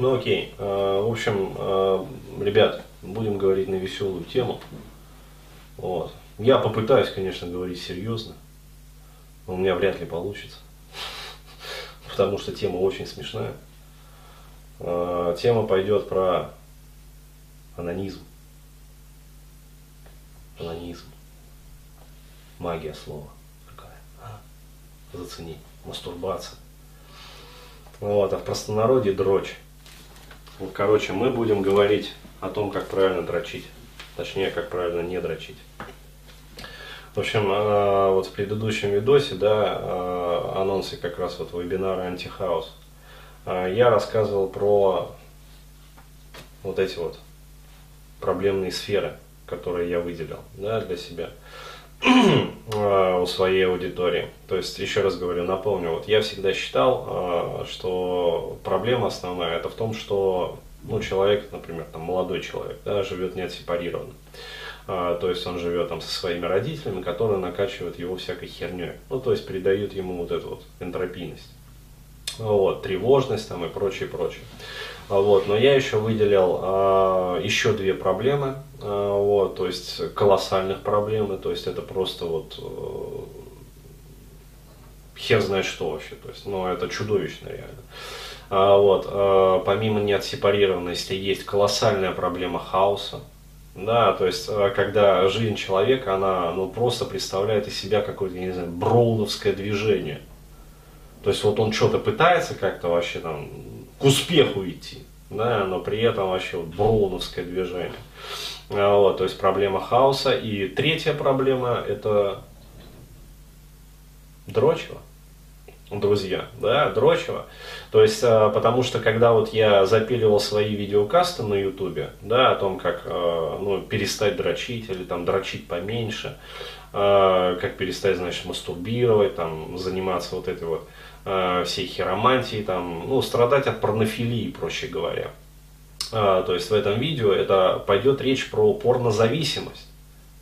Ну окей. Э, в общем, э, ребят, будем говорить на веселую тему. Вот. Я попытаюсь, конечно, говорить серьезно. Но у меня вряд ли получится. Потому что тема очень смешная. Э, тема пойдет про анонизм. Анонизм. Магия слова. Какая? А? Зацени. Мастурбация. Вот, а в простонародье дрочь. Вот, короче, мы будем говорить о том, как правильно дрочить. Точнее, как правильно не дрочить. В общем, э, вот в предыдущем видосе, да, э, анонсе как раз вот вебинара Антихаус, э, я рассказывал про вот эти вот проблемные сферы, которые я выделил, да, для себя у своей аудитории. То есть, еще раз говорю, напомню, вот я всегда считал, что проблема основная это в том, что ну, человек, например, там, молодой человек, да, живет не отсепарированно. А, то есть он живет там со своими родителями, которые накачивают его всякой херней. Ну, то есть передают ему вот эту вот энтропийность. Вот, тревожность там и прочее, прочее. Вот, но я еще выделил а, еще две проблемы, а, вот, то есть колоссальных проблемы, то есть это просто вот э, хер знает что вообще, то есть, ну, это чудовищно реально. А, вот, а, помимо неотсепарированности есть колоссальная проблема хаоса. Да, то есть, когда жизнь человека, она ну, просто представляет из себя какое-то, не знаю, броуновское движение. То есть, вот он что-то пытается как-то вообще там к успеху идти, да, но при этом вообще вот броуновское движение. Вот, то есть, проблема хаоса. И третья проблема – это дрочево друзья, да, дрочево. То есть, э, потому что когда вот я запиливал свои видеокасты на ютубе, да, о том, как, э, ну, перестать дрочить или там дрочить поменьше, как перестать, значит, мастурбировать, там, заниматься вот этой вот всей хиромантией, там, ну, страдать от порнофилии, проще говоря. То есть в этом видео это пойдет речь про порнозависимость.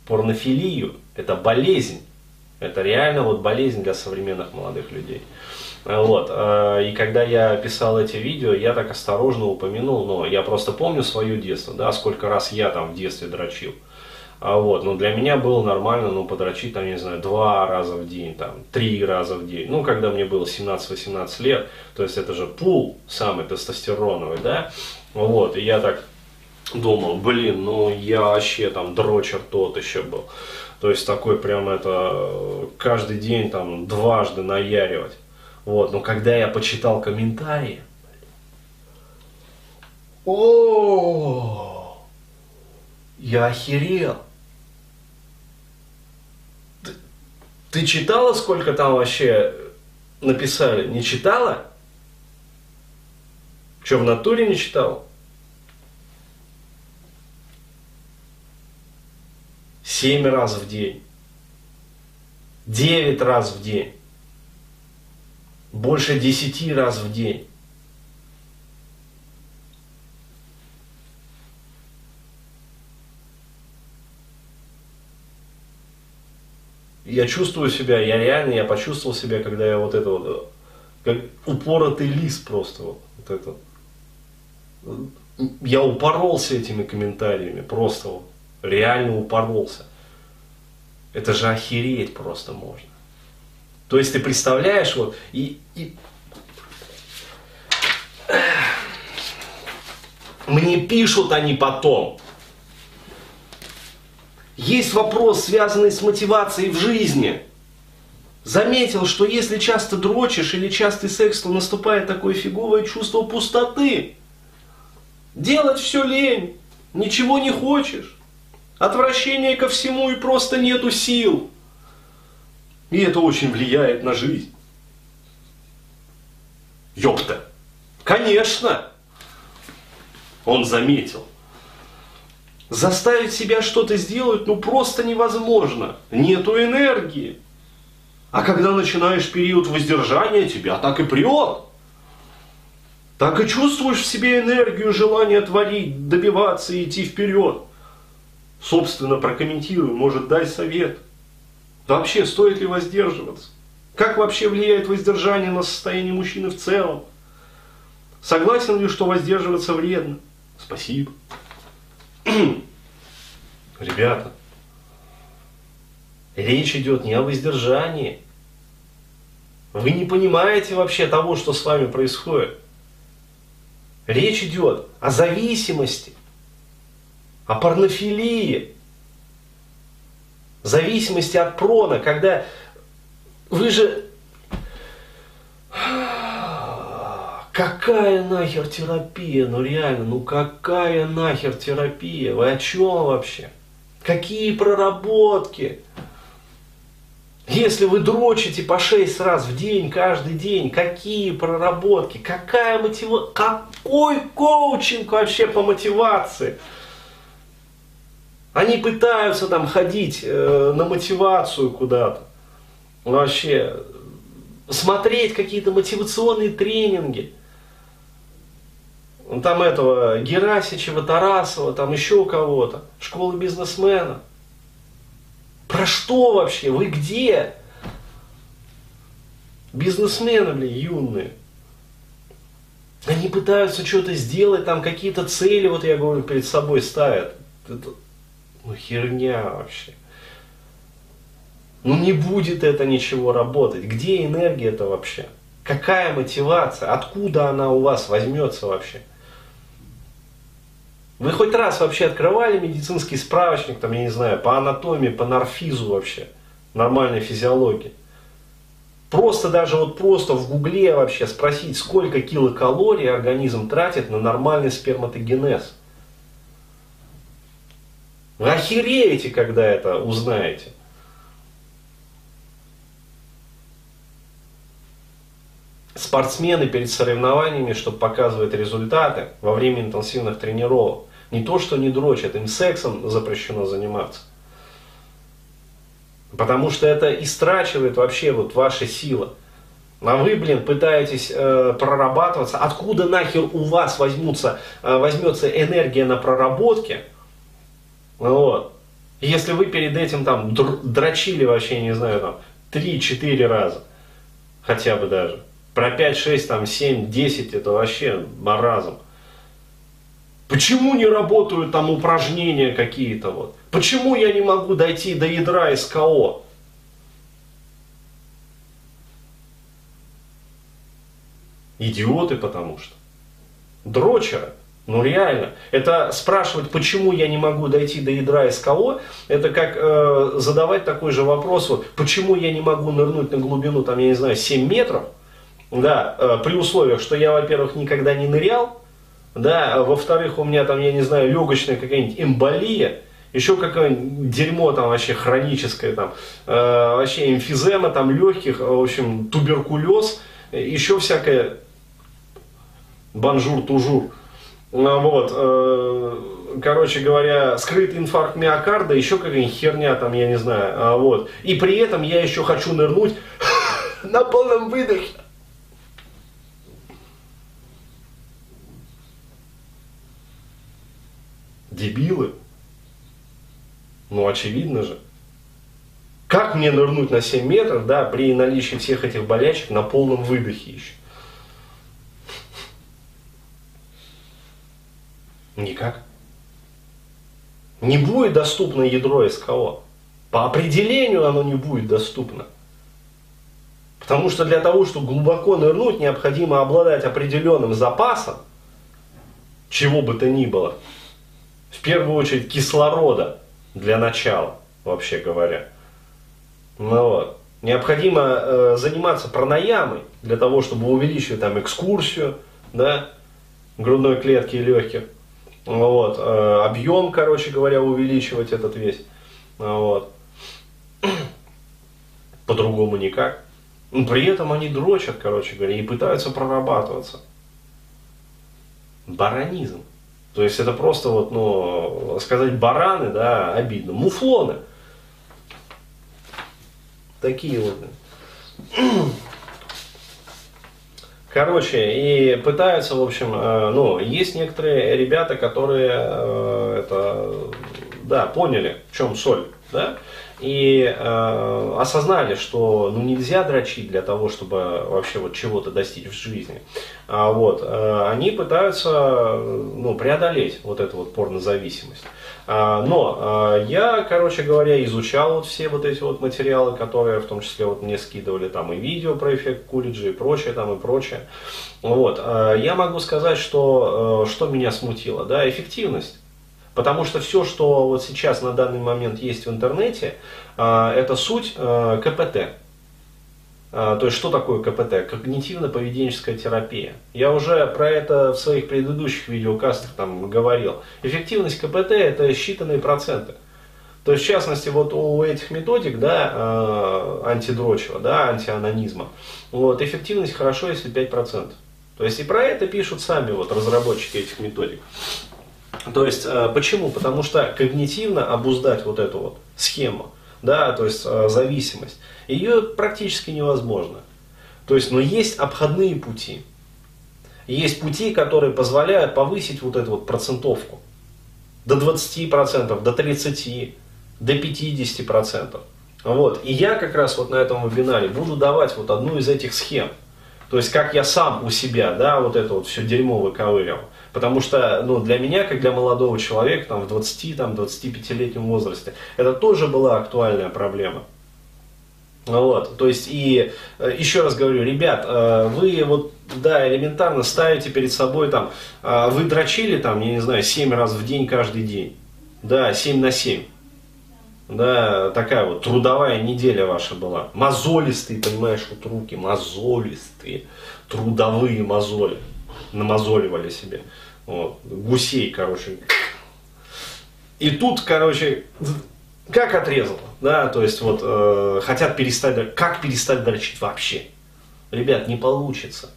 Порнофилию – это болезнь, это реально вот болезнь для современных молодых людей. Вот. А, и когда я писал эти видео, я так осторожно упомянул, но я просто помню свое детство, да, сколько раз я там в детстве дрочил. А вот, но для меня было нормально, ну, подрочить, там, не знаю, два раза в день, там, три раза в день. Ну, когда мне было 17-18 лет, то есть это же пул самый тестостероновый, да, вот, и я так думал, блин, ну, я вообще там дрочер тот еще был. То есть такой прям это каждый день там дважды наяривать. Вот, но когда я почитал комментарии, о, я охерел. Ты, ты читала, сколько там вообще написали? Не читала? Что, в натуре не читал? Семь раз в день. Девять раз в день. Больше десяти раз в день. Я чувствую себя, я реально, я почувствовал себя, когда я вот это вот, как упоротый лист просто вот, вот это. Я упоролся этими комментариями, просто вот реально упоролся. Это же охереть просто можно. То есть ты представляешь, вот, и, и... Мне пишут они потом. Есть вопрос, связанный с мотивацией в жизни. Заметил, что если часто дрочишь или частый секс, то наступает такое фиговое чувство пустоты. Делать все лень, ничего не хочешь. Отвращение ко всему и просто нету сил. И это очень влияет на жизнь. Ёпта. Конечно. Он заметил. Заставить себя что-то сделать ну просто невозможно. Нету энергии. А когда начинаешь период воздержания, тебя так и прет. Так и чувствуешь в себе энергию, желание творить, добиваться и идти вперед собственно, прокомментирую, может, дай совет. Вообще, стоит ли воздерживаться? Как вообще влияет воздержание на состояние мужчины в целом? Согласен ли, что воздерживаться вредно? Спасибо. Ребята, речь идет не о воздержании. Вы не понимаете вообще того, что с вами происходит. Речь идет о зависимости, о порнофилии, зависимости от прона, когда вы же... Какая нахер терапия? Ну реально, ну какая нахер терапия? Вы о чем вообще? Какие проработки? Если вы дрочите по 6 раз в день, каждый день, какие проработки, какая мотива... какой коучинг вообще по мотивации? Они пытаются там ходить э, на мотивацию куда-то. Вообще, смотреть какие-то мотивационные тренинги. Там этого Герасичева, Тарасова, там еще кого-то. Школа бизнесмена. Про что вообще? Вы где? Бизнесмены, блин, юные. Они пытаются что-то сделать, там какие-то цели, вот я говорю, перед собой ставят. Это, ну, херня вообще. Ну, не будет это ничего работать. Где энергия это вообще? Какая мотивация? Откуда она у вас возьмется вообще? Вы хоть раз вообще открывали медицинский справочник, там, я не знаю, по анатомии, по нарфизу вообще, нормальной физиологии? Просто даже вот просто в гугле вообще спросить, сколько килокалорий организм тратит на нормальный сперматогенез. Вы охереете, когда это узнаете. Спортсмены перед соревнованиями, чтобы показывать результаты во время интенсивных тренировок, не то, что не дрочат, им сексом запрещено заниматься. Потому что это истрачивает вообще вот ваши силы. А вы, блин, пытаетесь э, прорабатываться. Откуда нахер у вас возьмутся, э, возьмется энергия на проработке? Вот. Если вы перед этим там дрочили вообще, не знаю, там 3-4 раза, хотя бы даже. Про 5, 6, там 7, 10 это вообще маразм. Почему не работают там упражнения какие-то вот? Почему я не могу дойти до ядра СКО? Идиоты потому что. Дрочеры. Ну реально. Это спрашивать, почему я не могу дойти до ядра СКО, это как э, задавать такой же вопрос, вот, почему я не могу нырнуть на глубину, там, я не знаю, 7 метров, да, э, при условиях, что я, во-первых, никогда не нырял, да, а во-вторых, у меня там, я не знаю, легочная какая-нибудь эмболия, еще какое-нибудь дерьмо там вообще хроническое, там, э, вообще эмфизема там легких, в общем, туберкулез, еще всякое bonjour-toujours. Ну, вот, э, короче говоря, скрытый инфаркт миокарда, еще какая-нибудь херня там, я не знаю, а, вот. И при этом я еще хочу нырнуть на полном выдохе. Дебилы. Ну, очевидно же. Как мне нырнуть на 7 метров, да, при наличии всех этих болячек на полном выдохе еще? Никак. Не будет доступно ядро СКО. По определению оно не будет доступно. Потому что для того, чтобы глубоко нырнуть, необходимо обладать определенным запасом, чего бы то ни было. В первую очередь кислорода для начала, вообще говоря. Ну вот. Необходимо э, заниматься пранаямой для того, чтобы увеличивать там экскурсию, да, грудной клетки и легких. Вот, э, объем, короче говоря, увеличивать этот весь. Вот. По-другому никак. Но при этом они дрочат, короче говоря, и пытаются прорабатываться. Баранизм. То есть это просто вот, ну, сказать бараны, да, обидно. Муфлоны. Такие вот. Короче, и пытаются, в общем, э, ну, есть некоторые ребята, которые э, это, да, поняли, в чем соль да, и э, осознали, что ну, нельзя дрочить для того, чтобы вообще вот чего-то достичь в жизни, а, вот, э, они пытаются ну, преодолеть вот эту вот порнозависимость. А, но а, я, короче говоря, изучал вот все вот эти вот материалы, которые в том числе вот мне скидывали там и видео про эффект Кулиджи и прочее там и прочее. Вот, а, я могу сказать, что, э, что меня смутило, да, эффективность. Потому что все, что вот сейчас на данный момент есть в интернете, это суть э, КПТ. А, то есть, что такое КПТ? Когнитивно-поведенческая терапия. Я уже про это в своих предыдущих видеокастах там говорил. Эффективность КПТ это считанные проценты. То есть, в частности, вот у этих методик, да, а, антидрочева, да, антианонизма, вот, эффективность хорошо, если 5%. То есть, и про это пишут сами вот разработчики этих методик. То есть, а, почему? Потому что когнитивно обуздать вот эту вот схему, да, то есть зависимость, ее практически невозможно. То есть, но есть обходные пути. Есть пути, которые позволяют повысить вот эту вот процентовку до 20%, до 30%, до 50%. Вот. И я как раз вот на этом вебинаре буду давать вот одну из этих схем. То есть, как я сам у себя, да, вот это вот все дерьмо выковыривал. Потому что, ну, для меня, как для молодого человека, там, в 20, там, 25-летнем возрасте, это тоже была актуальная проблема. Вот, то есть, и э, еще раз говорю, ребят, э, вы вот, да, элементарно ставите перед собой там, э, вы дрочили там, я не знаю, 7 раз в день каждый день, да, 7 на 7, да, такая вот трудовая неделя ваша была, мозолистые, понимаешь, вот руки, мозолистые, трудовые мозоли, намазоливали себе, вот, гусей, короче, и тут, короче, как отрезало, да, то есть вот э, хотят перестать, как перестать дрочить вообще? Ребят, не получится.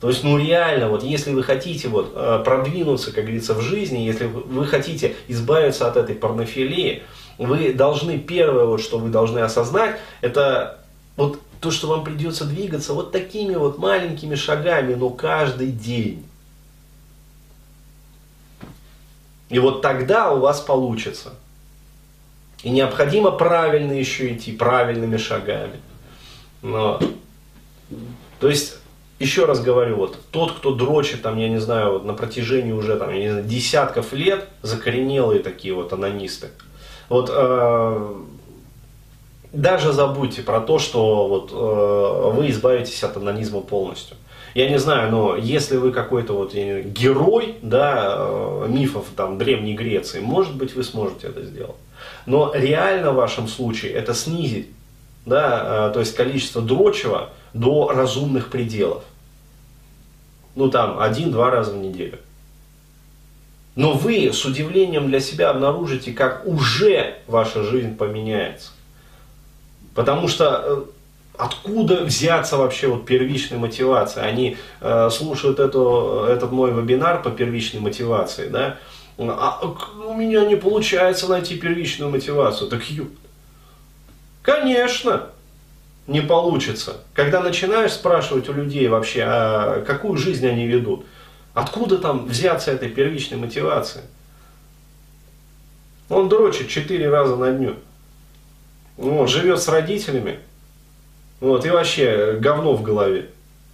То есть, ну реально, вот если вы хотите вот э, продвинуться, как говорится, в жизни, если вы хотите избавиться от этой порнофилии, вы должны, первое, вот, что вы должны осознать, это вот то, что вам придется двигаться вот такими вот маленькими шагами, но каждый день. И вот тогда у вас получится. И необходимо правильно еще идти, правильными шагами. Но, то есть, еще раз говорю, вот тот, кто дрочит, там, я не знаю, вот на протяжении уже там, я не знаю, десятков лет, закоренелые такие вот анонисты, вот э, даже забудьте про то, что вот э, вы избавитесь от анонизма полностью. Я не знаю, но если вы какой-то вот герой, да, э, мифов там Древней Греции, может быть, вы сможете это сделать. Но реально в вашем случае это снизить, да, а, то есть количество дрочева до разумных пределов. Ну там один-два раза в неделю. Но вы с удивлением для себя обнаружите, как уже ваша жизнь поменяется. Потому что э, откуда взяться вообще вот первичной мотивации? Они э, слушают эту, этот мой вебинар по первичной мотивации, да, а у меня не получается найти первичную мотивацию. Так ю. Конечно, не получится. Когда начинаешь спрашивать у людей вообще, а какую жизнь они ведут, откуда там взяться этой первичной мотивации? Он дрочит четыре раза на дню. Вот, живет с родителями. Вот, и вообще говно в голове.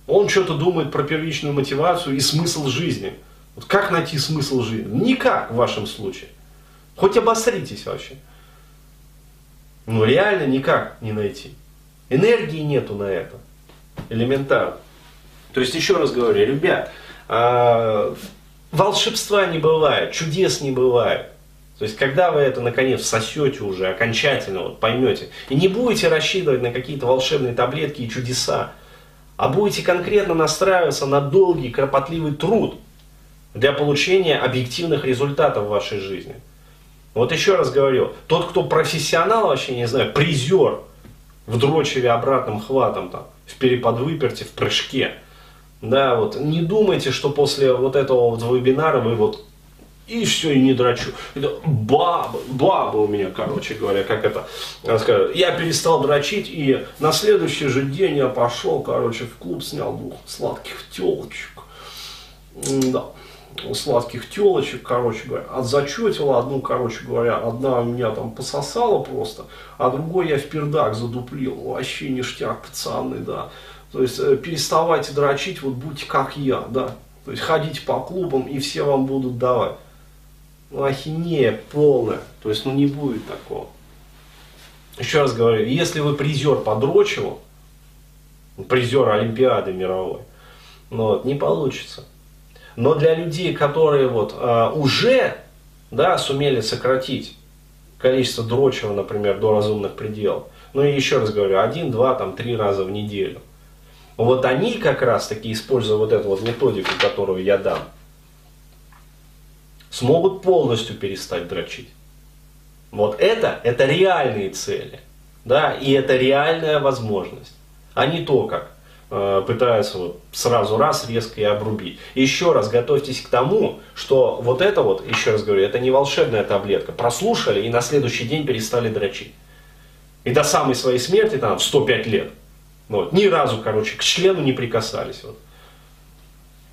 Он что-то думает про первичную мотивацию и смысл жизни. Вот как найти смысл жизни? Никак в вашем случае. Хоть обосритесь вообще. Ну реально никак не найти. Энергии нету на это. Элементарно. То есть еще раз говорю, ребят, а, волшебства не бывает, чудес не бывает. То есть, когда вы это наконец сосете уже окончательно, вот, поймете, и не будете рассчитывать на какие-то волшебные таблетки и чудеса, а будете конкретно настраиваться на долгий, кропотливый труд, для получения объективных результатов в вашей жизни. Вот еще раз говорю, тот, кто профессионал вообще, не знаю, призер в дрочеве обратным хватом, там, в переподвыперте, в прыжке, да, вот, не думайте, что после вот этого вот вебинара вы вот и все, и не дрочу. Это баба, баба у меня, короче говоря, как это сказать. Я перестал дрочить, и на следующий же день я пошел, короче, в клуб, снял двух сладких телочек. Да. Сладких телочек, короче говоря, отзачетила одну, короче говоря, одна у меня там пососала просто, а другой я в пердак задуплил, вообще ништяк, пацаны, да. То есть э, переставайте дрочить, вот будьте как я, да. То есть ходите по клубам и все вам будут давать. Ну, ахинея полная. То есть, ну не будет такого. Еще раз говорю, если вы призер по дрочеву, призер Олимпиады мировой, ну, вот, не получится. Но для людей, которые вот а, уже да, сумели сократить количество дрочева, например, до разумных пределов, ну и еще раз говорю, один, два, там, три раза в неделю, вот они как раз таки, используя вот эту вот методику, которую я дам, смогут полностью перестать дрочить. Вот это, это реальные цели, да, и это реальная возможность, а не то, как Э, пытаются вот сразу раз резко и обрубить. Еще раз готовьтесь к тому, что вот это вот, еще раз говорю, это не волшебная таблетка. Прослушали и на следующий день перестали дрочить. И до самой своей смерти, там, в 105 лет. Вот, ни разу, короче, к члену не прикасались. Вот.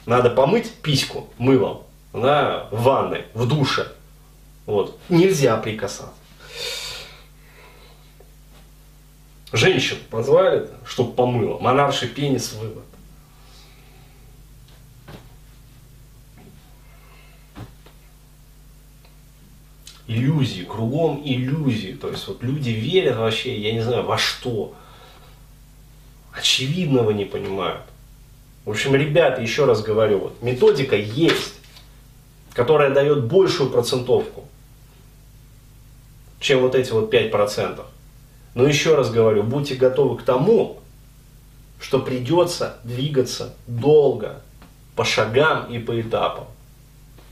Надо помыть письку мылом в ванной, в душе. Вот. Нельзя прикасаться. Женщин позвали, чтобы помыла. Монарший пенис вывод. Иллюзии, кругом иллюзии. То есть вот люди верят вообще, я не знаю, во что. Очевидного не понимают. В общем, ребята, еще раз говорю, вот, методика есть, которая дает большую процентовку, чем вот эти вот 5%. Но еще раз говорю, будьте готовы к тому, что придется двигаться долго, по шагам и по этапам.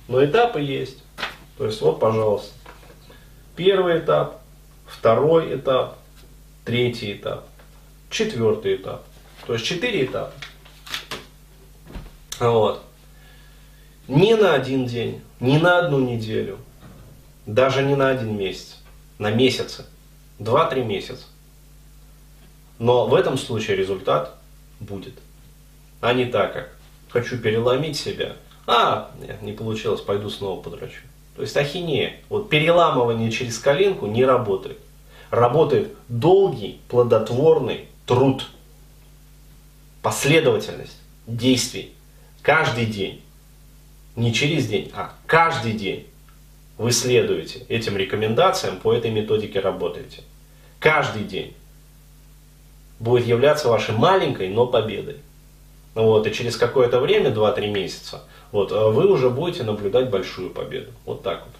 Но этапы есть. То есть вот, пожалуйста, первый этап, второй этап, третий этап, четвертый этап. То есть четыре этапа. Вот. Не на один день, не на одну неделю, даже не на один месяц, на месяцы. 2-3 месяца. Но в этом случае результат будет. А не так, как хочу переломить себя. А, нет, не получилось, пойду снова подрачу. То есть ахинея. Вот переламывание через коленку не работает. Работает долгий, плодотворный труд. Последовательность действий. Каждый день. Не через день, а каждый день вы следуете этим рекомендациям, по этой методике работаете каждый день будет являться вашей маленькой, но победой. Вот, и через какое-то время, 2-3 месяца, вот, вы уже будете наблюдать большую победу. Вот так вот.